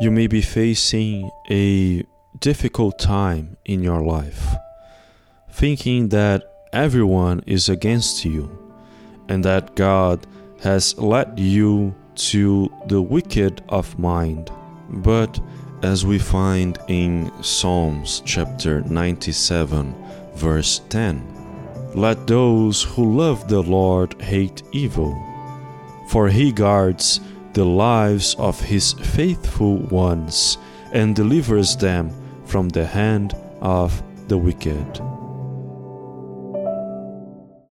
You may be facing a difficult time in your life, thinking that everyone is against you and that God has led you to the wicked of mind. But as we find in Psalms chapter 97, verse 10, let those who love the Lord hate evil, for he guards the lives of his faithful ones and delivers them from the hand of the wicked.